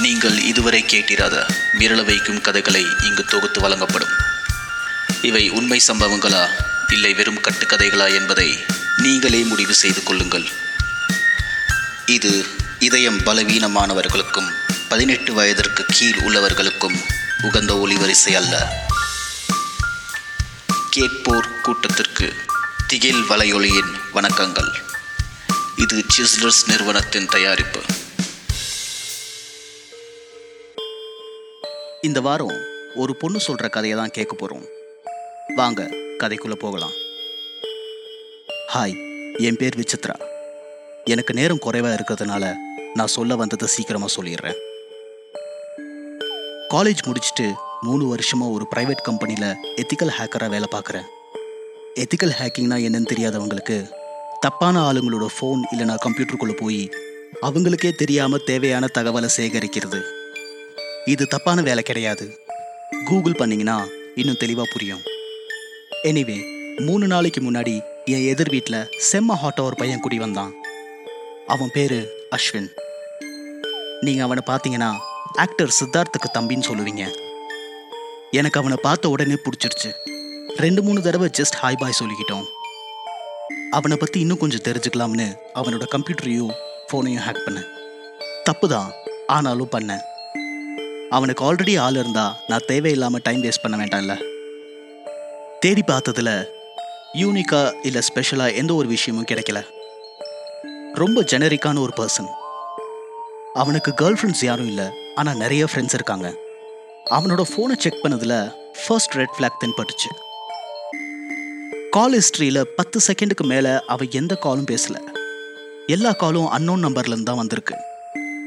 நீங்கள் இதுவரை கேட்டிராத மிரள வைக்கும் கதைகளை இங்கு தொகுத்து வழங்கப்படும். இவை உண்மை சம்பவங்களா இல்லை வெறும் கட்டுக்கதைகளா என்பதை நீங்களே முடிவு செய்து கொள்ளுங்கள். இது இதயம் பலவீனமானவர்களுக்கும் பதினெட்டு வயதிற்கு கீழ் உள்ளவர்களுக்கும் உகந்த ஒளிவரிசை அல்ல. கேட்போர் கூட்டத்திற்கு திகில் வலையொலியின் வணக்கங்கள். இது சிஸ்லர்ஸ் நிறுவனத்தின் தயாரிப்பு. இந்த வாரம் ஒரு பொண்ணு சொல்ற கதையை தான் கேட்க போறோம். வாங்க கதைக்குள்ள போகலாம். ஹாய் என் பேர் விசித்ரா. எனக்கு நேரம் குறைவா இருக்கிறதுனால நான் சொல்ல வந்ததை சீக்கிரமா சொல்லிடுறேன். காலேஜ் முடிச்சுட்டு மூணு வருஷமா ஒரு பிரைவேட் கம்பெனியில் எத்திக்கல் ஹேக்கராக வேலை பார்க்குறேன். எத்திக்கல் ஹேக்கிங்னா என்னன்னு தெரியாதவங்களுக்கு தப்பான ஆளுங்களோட ஃபோன் இல்லைனா கம்ப்யூட்டருக்குள்ளே போய் அவங்களுக்கே தெரியாமல் தேவையான தகவலை சேகரிக்கிறது. இது தப்பான வேலை கிடையாது. கூகுள் பண்ணிங்கன்னா இன்னும் தெளிவாக புரியும். எனிவே மூணு நாளைக்கு முன்னாடி என் எதிர் வீட்டில் செம்ம ஹாட்டா ஒரு பையன் குடி வந்தான். அவன் பேர் அஸ்வின். நீங்கள் அவனை பார்த்தீங்கன்னா ஆக்டர் சித்தார்த்துக்கு தம்பின்னு சொல்லுவீங்க. எனக்கு அவனை பார்த்த உடனே பிடிச்சிருச்சு. ரெண்டு மூணு தடவை ஜஸ்ட் ஹாய் பாய் சொல்லிக்கிட்டோம். அவனை பற்றி இன்னும் கொஞ்சம் தெரிஞ்சுக்கலாம்னு அவனோட கம்ப்யூட்டரையும் ஃபோனையும் ஹேக் பண்ணேன். தப்பு தான் ஆனாலும் பண்ணேன். அவனுக்கு ஆல்ரெடி ஆள் இருந்தா நான் தேவையில்லாமல் டைம் வேஸ்ட் பண்ண வேண்டாம்ல. தேடி பார்த்ததில் யூனிக்கா இல்லை ஸ்பெஷலாக எந்த ஒரு விஷயமும் கிடைக்கல. ரொம்ப ஜெனரிக்கான ஒரு பர்சன் அவனுக்கு கேர்ள் ஃப்ரெண்ட்ஸ் யாரும் இல்லை ஆனால் நிறைய ஃப்ரெண்ட்ஸ் இருக்காங்க. அவனோட ஃபோனை செக் பண்ணதில் ஃபர்ஸ்ட் ரெட் ஃப்ளாக் தென்பட்டுச்சு. கால் ஹிஸ்ட்ரியில் பத்து செகண்டுக்கு மேலே அவன் எந்த காலும் பேசல. எல்லா காலும் அன்னோன் நம்பர்லேருந்து தான் வந்திருக்கு.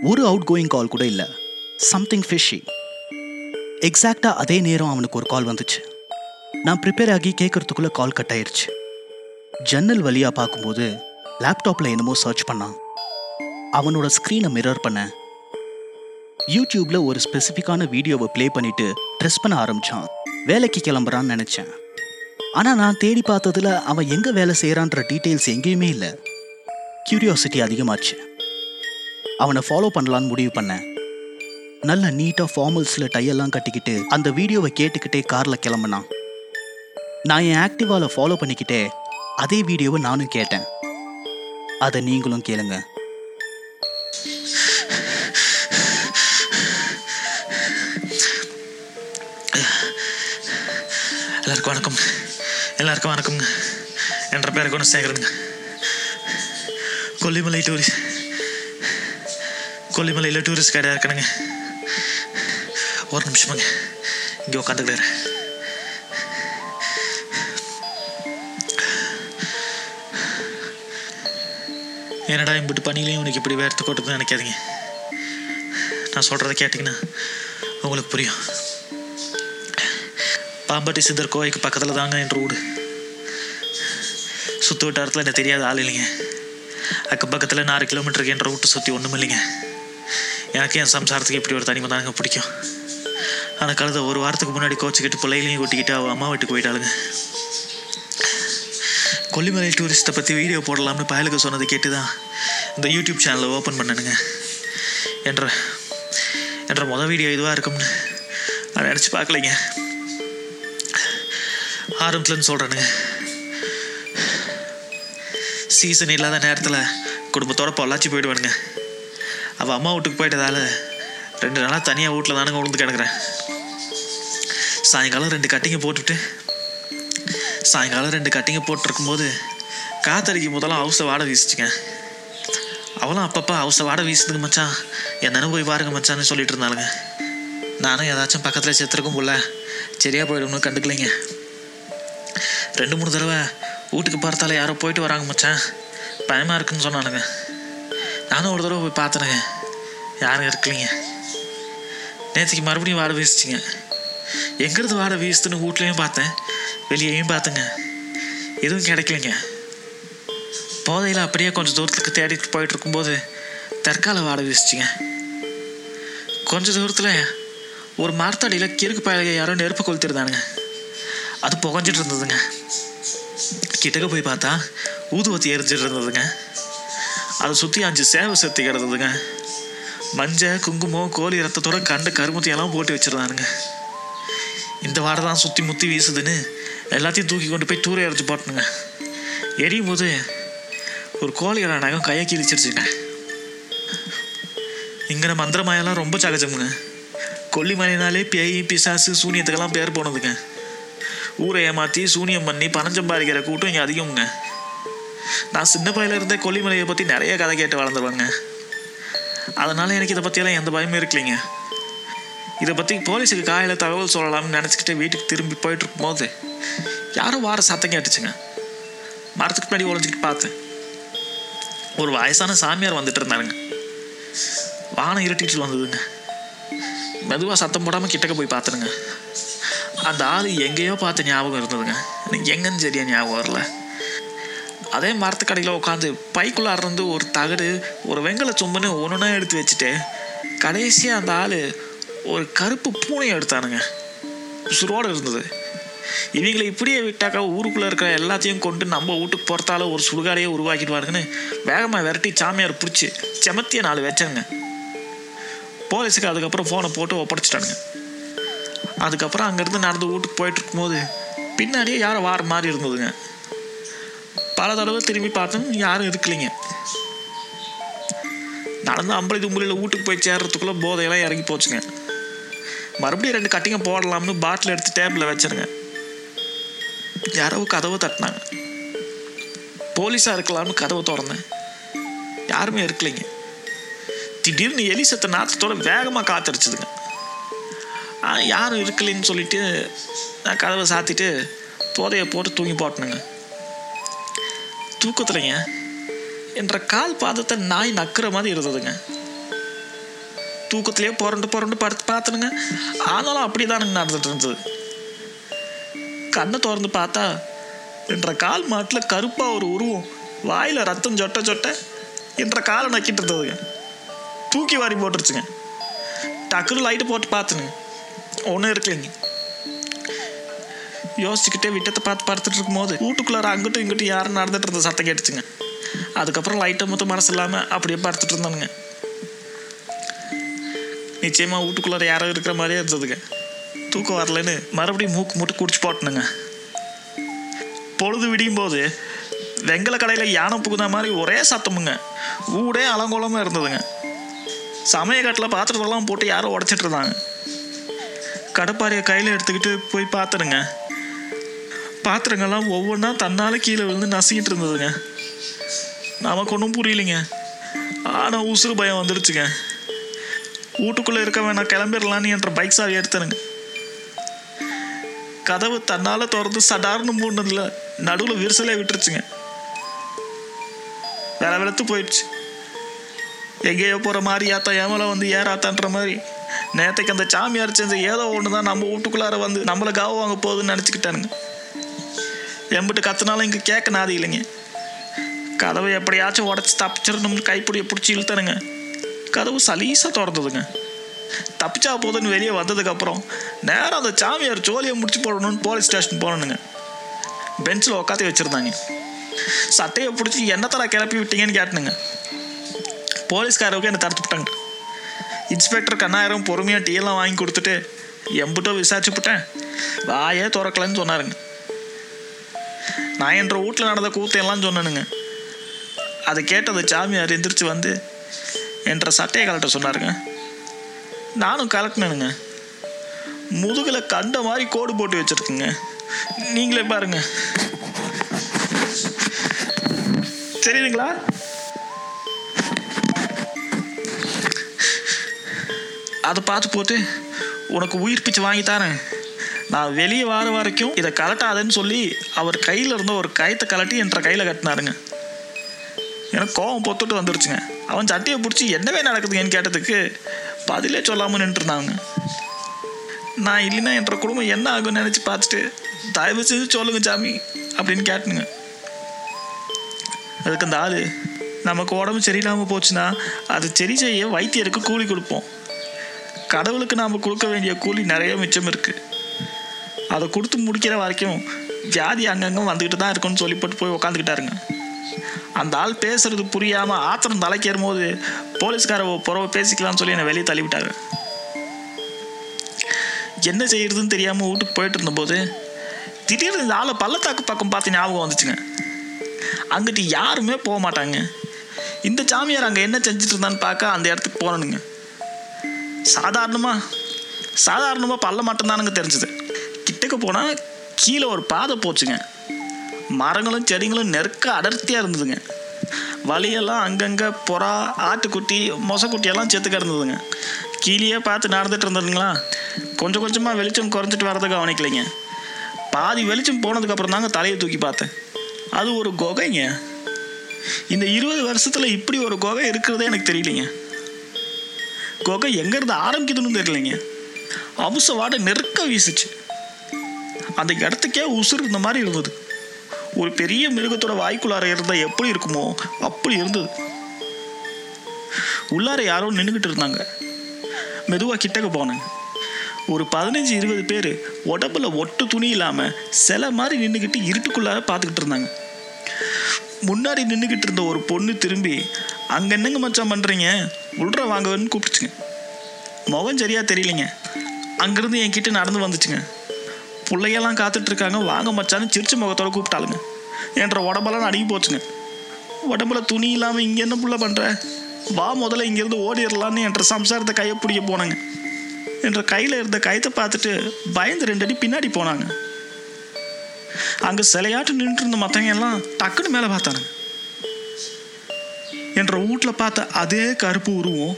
ஒரு அவுட் கோயிங் கால் கூட இல்லை. சம்திங் ஃபிஷி எக்ஸாக்டாக அதே நேரம் அவனுக்கு ஒரு கால் வந்துச்சு. நான் ப்ரிப்பேர் ஆகி கேட்குறதுக்குள்ளே கால் கட் ஆயிடுச்சு ஜன்னல் வழியாக பார்க்கும்போது லேப்டாப்பில் என்னமோ சர்ச் பண்ணான். அவனோட ஸ்க்ரீனை மிரர் பண்ணேன் யூடியூப்பில் ஒரு ஸ்பெசிஃபிக்கான வீடியோவை ப்ளே பண்ணிட்டு ட்ரெஸ் பண்ண ஆரம்பிச்சான். வேலைக்கு கிளம்புறான்னு நினச்சேன். ஆனால் நான் தேடி பார்த்ததில் அவன் எங்கே வேலை செய்கிறான்ற டீட்டெயில்ஸ் எங்கேயுமே இல்லை. கியூரியாசிட்டி அதிகமாச்சு. அவனை ஃபாலோ பண்ணலான்னு முடிவு பண்ணேன். நல்ல நீட்டாக ஃபார்மல்ஸில் டையெல்லாம் கட்டிக்கிட்டு அந்த வீடியோவை கேட்டுக்கிட்டே காரில் கிளம்புனான் நான் என் ஆக்டிவாவில் ஃபாலோ பண்ணிக்கிட்டே அதே வீடியோவை நானும் கேட்டேன். அதை நீங்களும் கேளுங்க. எல்லாருக்கும் வணக்கம். எல்லாருக்கும் வணக்கம்ங்க. என்ற பேருக்கு ஒன்று சேகரனுங்க கொல்லிமலை டூரிஸ்ட் கொல்லிமலையில் டூரிஸ்ட் கைடாக இருக்கணுங்க. ஒரு நிமிஷமாங்க இங்கே உட்காந்துக்கிறாரு என்னடா இம்பிட்டு பணியிலையும் உனக்கு இப்படி வேர்த்து கொட்டுதுன்னு நினைக்காதீங்க. நான் சொல்கிறத கேட்டிங்கன்னா உங்களுக்கு புரியும். பாம்பட்டி சித்தர் கோவைக்கு பக்கத்தில் தாங்க என் ரோடு சுற்று வட்டாரத்தில் எனக்கு தெரியாத ஆள் இல்லைங்க. அக்கம் பக்கத்தில் நாலு கிலோமீட்டருக்கு என் ரூட்டு சுற்றி ஒன்றும் இல்லைங்க எனக்கு என் சம்சாரத்துக்கு இப்படி ஒரு தனிமை தாங்க பிடிக்கும். ஆனால் கழுத ஒரு வாரத்துக்கு முன்னாடி கோச்சிக்கிட்டு பிள்ளைகளையும் கூட்டிக்கிட்டு அவள் அம்மா வீட்டுக்கு போயிட்டாளுங்க. கொல்லிமலை டூரிஸ்ட்டை பற்றி வீடியோ போடலாம்னு பயலுக்கு சொன்னதை கேட்டு தான் இந்த யூடியூப் சேனலை ஓப்பன் பண்ணனுங்க. என்ற என்ற மொதல் வீடியோ இதுவாக இருக்கும்னு நான் நினச்சி பார்க்கலைங்க. ஆரம்பத்துலன்னு சொல்கிறேனுங்க சீசன் இல்லாத நேரத்தில் குடும்பத்தோட பொள்ளாச்சி போயிடுவானுங்க. அவள் அம்மா வீட்டுக்கு போயிட்டதால ரெண்டு நாளாக தனியாக வீட்டில் தானுங்க உழுந்து கிடக்குறேன். சாயங்காலம் ரெண்டு கட்டிங்க போட்டுவிட்டு சாயங்காலம் ரெண்டு கட்டிங்க போட்டிருக்கும்போது காத்தடிக்கும் போதெல்லாம் ஹவுஸை வாட வீசிச்சுங்க. அவளும் அப்பப்போ ஹவுஸை வாட வீசுதுங்க மச்சான். என்னன்னு போய் பாருங்க மச்சான்னு சொல்லிட்டு இருந்தாளுங்க. நானும் ஏதாச்சும் பக்கத்தில் செத்துருக்கும் போல சரியாக போயிடும்னு கண்டுக்கலைங்க. ரெண்டு மூணு தடவை வீட்டுக்கு பார்த்தாலே யாரோ போயிட்டு வராங்க மச்சான். பயமாக இருக்குன்னு சொன்னானுங்க. நானும் ஒரு தடவை போய் பார்த்தேனுங்க. யாரும் இருக்கலைங்க. நேற்றுக்கு மறுபடியும் வாட வீசிச்சிங்க. எங்கிறது வாட வீசுதுன்னு வீட்லேயும் பார்த்தேன். வெளியேயும் பார்த்துங்க. எதுவும் கிடைக்கலைங்க. போதையில் அப்படியே கொஞ்சம் தூரத்துக்கு தேடிட்டு போயிட்டு இருக்கும்போது தற்கால வாட வீசிச்சிங்க. கொஞ்ச தூரத்தில் ஒரு மரத்தடியில் கிறுக்கு பயலுக யாரோ நெருப்பு கொளுத்திருந்தானுங்க. அது புகஞ்சிட்டு இருந்ததுங்க. கிட்டக்க போய் பார்த்தா ஊதுவத்தி எரிஞ்சிட்டு இருந்ததுங்க. அதை சுற்றி அஞ்சு சேவை செத்தி கிடந்ததுங்க. மஞ்சள் குங்குமம் கோழி ரத்தத்தோட கண்ட கருமத்தையெல்லாம் போட்டு வச்சுருந்தானுங்க. இந்த வாடை தான் சுற்றி முத்தி வீசுதுன்னு எல்லாத்தையும் தூக்கி கொண்டு போய் தூர அரைச்சி போட்டணுங்க எரியும் போது ஒரு கோழியோட நகம் கையை கிழிச்சிருச்சுங்க இங்கே மந்திரமாயெல்லாம் ரொம்ப சகஜமுங்க. கொல்லிமலைனாலே பேய் பிசாசு சூனியத்துக்கெல்லாம் பேர் போனதுங்க. ஊரை ஏமாற்றி சூனியம் பண்ணி பணம் சம்பாதிக்கிற கூட்டம் இங்கே அதிகமுங்க. நான் சின்ன பையில இருந்தே கொல்லிமலையை பற்றி நிறைய கதை கேட்டு வளர்ந்துருவாங்க அதனால் எனக்கு இதை பற்றியெல்லாம் எந்த பயமும் இருக்கலைங்க. இதை பற்றி போலீஸுக்கு காலையில் தகவல் சொல்லலாம்னு நினச்சிக்கிட்டு வீட்டுக்கு திரும்பி போயிட்டு இருக்கும்போது யாரும் வார சத்தம் கேட்டுச்சுங்க. மரத்துக்கு பின்னாடி ஒழிஞ்சிக்கிட்டு பார்த்தேன். ஒரு வயசான சாமியார் வந்துட்டு இருந்தாருங்க. வானம் இருட்டிட்டு வந்ததுங்க. மெதுவாக சத்தம் போடாமல் கிட்டக்க போய் பார்த்துருங்க அந்த ஆள் எங்கேயோ பார்த்த ஞாபகம் இருந்ததுங்க. எனக்கு எங்கன்னு சரியா ஞாபகம் வரல. அதே மரத்துக்கடையில் உட்காந்து பைக்குள்ளார இருந்து ஒரு தகடு ஒரு வெங்கல சொம்புன்னு ஒன்றுனா எடுத்து வச்சுட்டு கடைசியாக அந்த ஆள் ஒரு கருப்பு பூனையை எடுத்தானுங்க. உசுரோடு இருந்தது. இவங்களை இப்படியே விட்டாக்கா ஊருக்குள்ளே இருக்கிற எல்லாத்தையும் கொண்டு நம்ம வீட்டுக்கு போகிறதால ஒரு சுடுகாடையே உருவாக்கிடுவாருங்கன்னு வேகமாக விரட்டி சாமியார் பிடிச்சி செமத்திய நாலு வச்சாங்க போலீஸுக்கு அதுக்கப்புறம் ஃபோனை போட்டு ஒப்படைச்சிட்டானுங்க. அதுக்கப்புறம் அங்கேருந்து நடந்து வீட்டுக்கு போயிட்டு இருக்கும்போது பின்னாடியே யாரும் வார மாதிரி இருந்ததுங்க. பல தடவை திரும்பி பார்த்தோம் யாரும் இருக்கலைங்க. நடந்து ஐம்பது தும்பலியில் வீட்டுக்கு போய் சேர்றதுக்குள்ளே போதையெல்லாம் இறங்கி போச்சுங்க. மறுபடியும் ரெண்டு கட்டிங்க போடலாம்னு பாட்டில் எடுத்து டேபிளில் வச்சிருங்க. யாரோ கதவை தட்டினாங்க. போலீஸாக இருக்கலாம்னு கதவை திறந்தேன். யாருமே இருக்கலைங்க. திடீர்னு எலி சத்த நாத்தத்தோட வேகமாக காத்தடிச்சுதுங்க. ஆ யாரும் இருக்கலைன்னு சொல்லிட்டு நான் கதவை சாத்திட்டு போதையை போட்டு தூங்கி போட்டனுங்க. தூக்கத்துலைங்க. என்ற கால் பாதத்தை நாய் நக்குற மாதிரி இருந்ததுங்க. தூக்கத்திலேயே புரண்டு புரண்டு படுத்து பார்த்தனுங்க. ஆனாலும் அப்படிதானுங்க நடந்துட்டு இருந்தது கண்ணை திறந்து பார்த்தா என்ற கால் மாட்டில் கருப்பாக ஒரு உருவம் வாயில் ரத்தம் சொட்ட சொட்ட என்ற காலை நக்கிட்டு இருந்ததுங்க தூக்கி வாரி போட்டுருச்சுங்க. டக்குனு லைட்டு போட்டு பார்த்துனுங்க. ஒன்றும் இருக்கலைங்க. யோசிச்சுக்கிட்டே விட்டத்தை பார்த்து படுத்துட்டு இருக்கும்போது வீட்டுக்குள்ளார அங்கிட்டும் இங்கிட்டும் யாரும் நடந்துட்டு இருந்த சத்தம் கேட்டுச்சுங்க. அதுக்கப்புறம் லைட்டை மொத்தம் மனசு இல்லாமல் அப்படியே படுத்துட்டு இருந்தானுங்க நிச்சயமாக வீட்டுக்குள்ளார யாரோ இருக்கிற மாதிரியே இருந்ததுங்க. தூக்கம் வரலன்னு மறுபடியும் மூக்கு மூட்டு குடிச்சு போட்டனுங்க பொழுது விடியும் போது வெங்கல கடையில் யானை புகுந்த மாதிரி ஒரே சத்தமுங்க. ஊடே அலங்கோலமாக இருந்ததுங்க. சமயக்காட்டில் பாத்திரத்தெல்லாம் போட்டு யாரோ உடச்சிட்டு இருந்தாங்க. கடப்பாறையை கையில் எடுத்துக்கிட்டு போய் பார்த்துருங்க பாத்திரங்கள்லாம் ஒவ்வொன்றா தன்னால் கீழே விழுந்து நசிக்கிட்டு இருந்ததுங்க. நமக்கு ஒன்றும் புரியலைங்க. ஆனால் உசுறு பயம் வந்துடுச்சுங்க. வீட்டுக்குள்ளே இருக்க வேணாம் கிளம்பிடலான்னு என்ற பைக் சாவி எடுத்தனுங்க கதவு தன்னால் திறந்து சடார்னு மூடினதுல நடுவில் விரிசலே விட்டுருச்சுங்க. வேலை வெளுத்து போயிடுச்சு. எங்கேயோ போகிற மாதிரி ஆத்தா ஏமலை வந்து ஏறாத்தான்ற மாதிரி. நேற்றுக்கு அந்த சாமியார் செஞ்ச ஏதோ ஒன்று தான் நம்ம வீட்டுக்குள்ளார வந்து நம்மளை காவ வாங்க போகுதுன்னு நினச்சிக்கிட்டானுங்க. எம்பிட்டு கத்துனாலும் இங்கே கேட்க நாதி இல்லைங்க. கதவை எப்படியாச்சும் உடச்சி தப்பிச்சிடணும்னு கைப்பிடியை பிடிச்சி இழுத்தானுங்க. கதவு சலீசாக திறந்ததுங்க. தப்பிச்சா போதுன்னு வெளியே வந்ததுக்கப்புறம் நேரம் அந்த சாமியார் ஜோலியை முடிச்சு போடணும்னு போலீஸ் ஸ்டேஷன் போகணுங்க பெஞ்சில் உக்காத்தி வச்சுருந்தாங்க. சட்டையை பிடிச்சி என்னத்தடா கிளப்பி விட்டீங்கன்னு கேட்டனுங்க. போலீஸ்காரவுக்கு என்னை தடுத்து விட்டாங்க. இன்ஸ்பெக்டர் கண்ணாயிரம் பொறுமையாக டீயெல்லாம் வாங்கி கொடுத்துட்டு எம்பிட்டோ விசாரிச்சு விட்டேன். வாயே திறக்கலன்னு சொன்னாருங்க. நான் என்ற வீட்டில் நடந்த கூத்தையெல்லாம் சொன்னேனுங்க. அதை கேட்டது சாமியார் எந்திரிச்சு வந்து என்ற சட்டையை கலட்ட சொன்னாருங்க. நானும் கலட்டினேனுங்க முதுகில் கண்ட மாதிரி கோடு போட்டு வச்சுருக்குங்க. நீங்களே பாருங்க. தெரியுதுங்களா? அதை பார்த்து போட்டு உனக்கு உயிர் பிச்சு வாங்கி தரேன். நான் வெளியே வர வரைக்கும் இதை கலட்டாதேன்னு சொல்லி அவர் கையில் இருந்த ஒரு கயத்தை கலட்டி என்ற கையில் கட்டினாருங்க. எனக்கு கோவம் பொத்துட்டு வந்துருச்சுங்க. அவன் சட்டியை பிடிச்சி என்னவே நடக்குதுங்கன்னு கேட்டதுக்கு பதிலே சொல்லாமல் நின்றுருந்தாங்க நான் இல்லைன்னா என்ற குடும்பம் என்ன ஆகும்னு நினச்சி பார்த்துட்டு தயவு செஞ்சு சொல்லுங்க சாமி அப்படின்னு கேட்டுனுங்க அதுக்கு அந்த ஆள் நமக்கு உடம்பு சரியில்லாமல் போச்சுன்னா அது சரி செய்ய வைத்தியருக்கு கூலி கொடுப்போம். கடவுளுக்கு நாம் கொடுக்க வேண்டிய கூலி நிறைய மிச்சம் இருக்குது அதை கொடுத்து முடிக்கிற வரைக்கும் வியாதி அங்கங்கே வந்துக்கிட்டு தான் இருக்குன்னு சொல்லி போட்டு போய் உக்காந்துக்கிட்டாருங்க. அந்த ஆள் பேசுறது புரியாம ஆத்திரம் தலைக்கேறும் போது போலீஸ்கார புறவை பேசிக்கலாம்னு சொல்லி என்னை வெளியே தள்ளிவிட்டாங்க. என்ன செய்யறதுன்னு தெரியாம வீட்டுக்கு போயிட்டு இருந்தபோது திடீர்னு இந்த ஆளை பள்ளத்தாக்கு பக்கம் பார்த்து ஞாபகம் வந்துச்சுங்க. அங்கிட்டு யாருமே போக மாட்டாங்க. இந்த சாமியார் அங்கே என்ன செஞ்சுட்டு இருந்தான்னு பார்க்க அந்த இடத்துக்கு போனனுங்க. சாதாரணமாக சாதாரணமாக பல்ல மட்டும்தானுங்க தெரிஞ்சுது. கிட்டக்க போனால் கீழே ஒரு பாதை போச்சுங்க. மரங்களும் செடிங்களும் நெருக்க அடர்த்தியாக இருந்ததுங்க. வழியெல்லாம் அங்கங்கே புறா ஆட்டுக்குட்டி மொசக்குட்டியெல்லாம் செத்து கிடந்ததுங்க. கீழேயே பார்த்து நடந்துட்டு இருந்ததுங்களா கொஞ்சம் கொஞ்சமாக வெளிச்சம் குறைஞ்சிட்டு வரதை கவனிக்கலைங்க. பாதி வெளிச்சம் போனதுக்கப்புறம் தாங்க தலையை தூக்கி பார்த்தேன். அது ஒரு குகைங்க. இந்த இருபது வருஷத்தில் இப்படி ஒரு குகை இருக்கிறதே எனக்கு தெரியலைங்க. குகை எங்கேருந்து ஆரம்பிக்குதுன்னு தெரியலைங்க. அவுச வாட நெருக்க வீசுச்சு. அந்த இடத்துக்கே உசுறு இந்த மாதிரி இருந்தது. ஒரு பெரிய மிருகத்தோட வாய்க்குள்ளார இருந்தால் எப்படி இருக்குமோ அப்படி இருந்தது. உள்ளார யாரோ நின்றுக்கிட்டு இருந்தாங்க. மெதுவாக கிட்டக்க போனேங்க. ஒரு பதினஞ்சு இருபது பேர் உடம்புல ஒட்டு துணி இல்லாமல் சிலை மாதிரி நின்றுக்கிட்டு இருட்டுக்குள்ளார பார்த்துக்கிட்டு இருந்தாங்க. முன்னாடி நின்றுக்கிட்டு இருந்த ஒரு பொண்ணு திரும்பி அங்கே என்னங்க மச்சான் பண்ணுறீங்க உள்ற வாங்கன்னு கூப்பிட்டுச்சுங்க. முகம் சரியாக தெரியலைங்க. அங்கேருந்து என்கிட்ட நடந்து வந்துச்சுங்க. பிள்ளையெல்லாம் காத்துட்டு இருக்காங்க வாங்க மச்சான்னு சிரிச்சு முகத்தோட கூப்பிட்டாளுங்க. என்ற உடம்பெல்லாம் அடுங்கி போச்சுங்க. உடம்புல துணி இல்லாமல் இங்கே என்ன புள்ள பண்ணுற வா முதல்ல இங்கேருந்து ஓடிடலான்னு என்ற சம்சாரத்தை கையை பிடிக்க போனாங்க. என்ற கையில் இருந்த கயத்தை பார்த்துட்டு பயந்து ரெண்டு அடி பின்னாடி போனாங்க. அங்கே சிலையாட்டு நின்றுட்டு இருந்த மற்றவங்க எல்லாம் டக்குன்னு மேலே பார்த்தானுங்க. என்ற வீட்டில் பார்த்த அதே கருப்பு உருவம்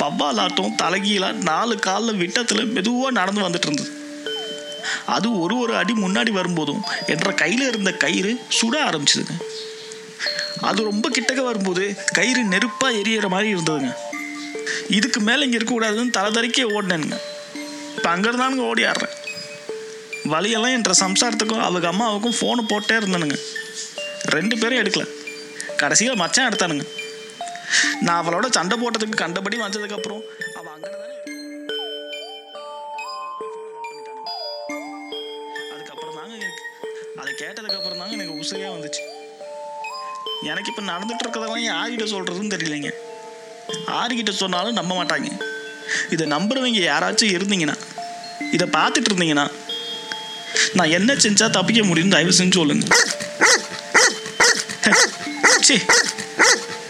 பவ்வாலாட்டம் தலைகீழாக நாலு காலில் விட்டத்தில் மெதுவாக நடந்து வந்துட்டு இருந்தது. அது ஒரு ஒரு அடி முன்னாடி வரும்போதும் என்ற கையில் இருந்த கயிறு சுட ஆரம்பிச்சதுங்க. அது ரொம்ப கிட்டக்க வரும்போது கயிறு நெருப்பாக எரியற மாதிரி இருந்ததுங்க. இதுக்கு மேலே இங்கே இருக்கக்கூடாதுன்னு தலைதறிக்கே ஓடினேனுங்க. இப்போ அங்கேருந்தானுங்க ஓடி ஆடுறேன். வழியெல்லாம் என்ற சம்சாரத்துக்கும் அவங்க அம்மாவுக்கும் ஃபோனு போட்டே இருந்தனுங்க. ரெண்டு பேரும் எடுக்கல. கடைசியில் மச்சான் எடுத்தானுங்க. நான் அவளோட சண்டை போட்டதுக்கு கண்டபடி வந்ததுக்கப்புறம் அவள் அங்கே சரியாக வந்துச்சு. எனக்கு இப்போ நடந்துட்டு இருக்கிறதெல்லாம் யார்கிட்ட சொல்கிறதுன்னு தெரியலைங்க. யாருக்கிட்ட சொன்னாலும் நம்ப மாட்டாங்க. இதை நம்புறவங்க யாராச்சும் இருந்தீங்கன்னா இதை பார்த்துட்டு இருந்தீங்கன்னா நான் என்ன செஞ்சா தப்பிக்க முடியும் தயவு செஞ்சு சொல்லுங்க. சரி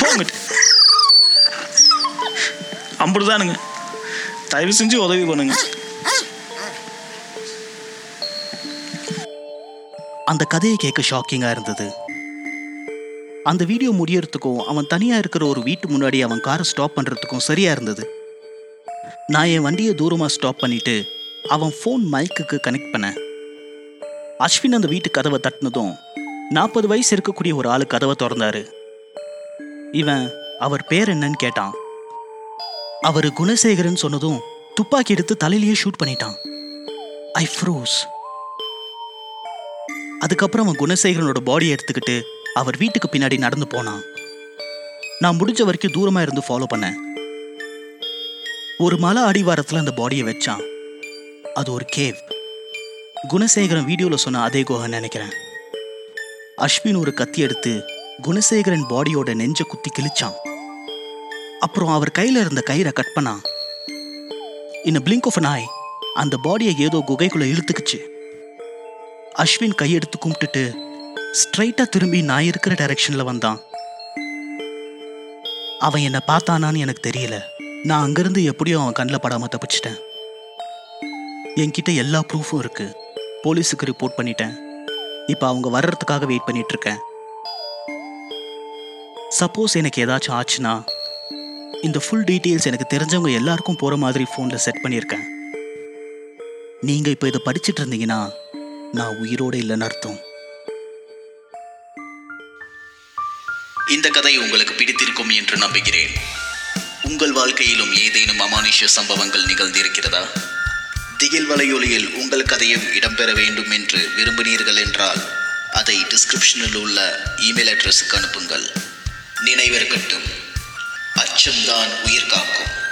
போங்கட்டு. அம்புடுதானுங்க. தயவு செஞ்சு உதவி பண்ணுங்க. அந்த கதையை கேட்க ஷாக்கிங்காக இருந்தது. அந்த வீடியோ முடியறதுக்கும் அவன் தனியாக இருக்கிற ஒரு வீட்டு முன்னாடி அவன் காரை ஸ்டாப் பண்ணுறதுக்கும் சரியாக இருந்தது. நான் என் வண்டியை தூரமாக ஸ்டாப் பண்ணிட்டு அவன் ஃபோன் மைக்குக்கு கனெக்ட் பண்ணேன். அஸ்வின் அந்த வீட்டு கதவை தட்டினதும் நாற்பது வயசு இருக்கக்கூடிய ஒரு ஆள் கதவை திறந்தாரு. இவன் அவர் பேர் என்னன்னு கேட்டான். அவர் குணசேகரன் சொன்னதும் துப்பாக்கி எடுத்து தலையிலேயே ஷூட் பண்ணிட்டான். ஐ ஃப்ரோஸ் அதுக்கப்புறம் அவன் குணசேகரனோட பாடியை எடுத்துக்கிட்டு அவர் வீட்டுக்கு பின்னாடி நடந்து போனான். நான் முடிஞ்ச வரைக்கும் தூரமாக இருந்து ஃபாலோ பண்ணேன். ஒரு மலை அடிவாரத்தில் அந்த பாடியை வச்சான். அது ஒரு கேவ் குணசேகரன் வீடியோவில் சொன்ன அதே குகைன்னு நினைக்கிறேன். அஸ்வின் ஒரு கத்தி எடுத்து குணசேகரன் பாடியோட நெஞ்ச குத்தி கிழிச்சான். அப்புறம் அவர் கையில் இருந்த கயிறை கட் பண்ணான். இன்னும் பிளிங்க் ஆஃப் நாய் அந்த பாடியை ஏதோ குகைக்குள்ளே இழுத்துக்குச்சு. அஸ்வின் கையெடுத்து கும்பிட்டுட்டு ஸ்ட்ரைட்டாக திரும்பி நான் இருக்கிற டைரக்ஷனில் வந்தான். அவன் என்னை பார்த்தானான்னு எனக்கு தெரியல. நான் அங்கேருந்து எப்படியோ அவன் கண்ணில் படாம தப்பிச்சிட்டேன். என்கிட்ட எல்லா ப்ரூஃபும் இருக்கு. போலீஸுக்கு ரிப்போர்ட் பண்ணிட்டேன். இப்போ அவங்க வர்றதுக்காக வெயிட் பண்ணிட்டு இருக்கேன். சப்போஸ் எனக்கு ஏதாச்சும் ஆச்சுன்னா இந்த ஃபுல் டீட்டெயில்ஸ் எனக்கு தெரிஞ்சவங்க எல்லாருக்கும் போகிற மாதிரி ஃபோனில் செட் பண்ணியிருக்கேன். நீங்கள் இப்போ இதை படிச்சிட்டு இருந்தீங்கன்னா நான் உயிரோடு இல்லைன்னு அர்த்தம். இந்த கதை உங்களுக்கு பிடித்திருக்கும் என்று நம்புகிறேன். உங்கள் வாழ்க்கையிலும் ஏதேனும் அமானுஷ்ய சம்பவங்கள் நிகழ்ந்திருக்கிறதா? திகில் வலையொலியில் உங்கள் கதையும் இடம்பெற வேண்டும் என்று விரும்பினீர்கள் என்றால் அதை டிஸ்கிரிப்ஷனில் உள்ள இமெயில் அட்ரஸுக்கு அனுப்புங்கள். நினைவிருக்கட்டும் அச்சம்தான் உயிர் காக்கும்.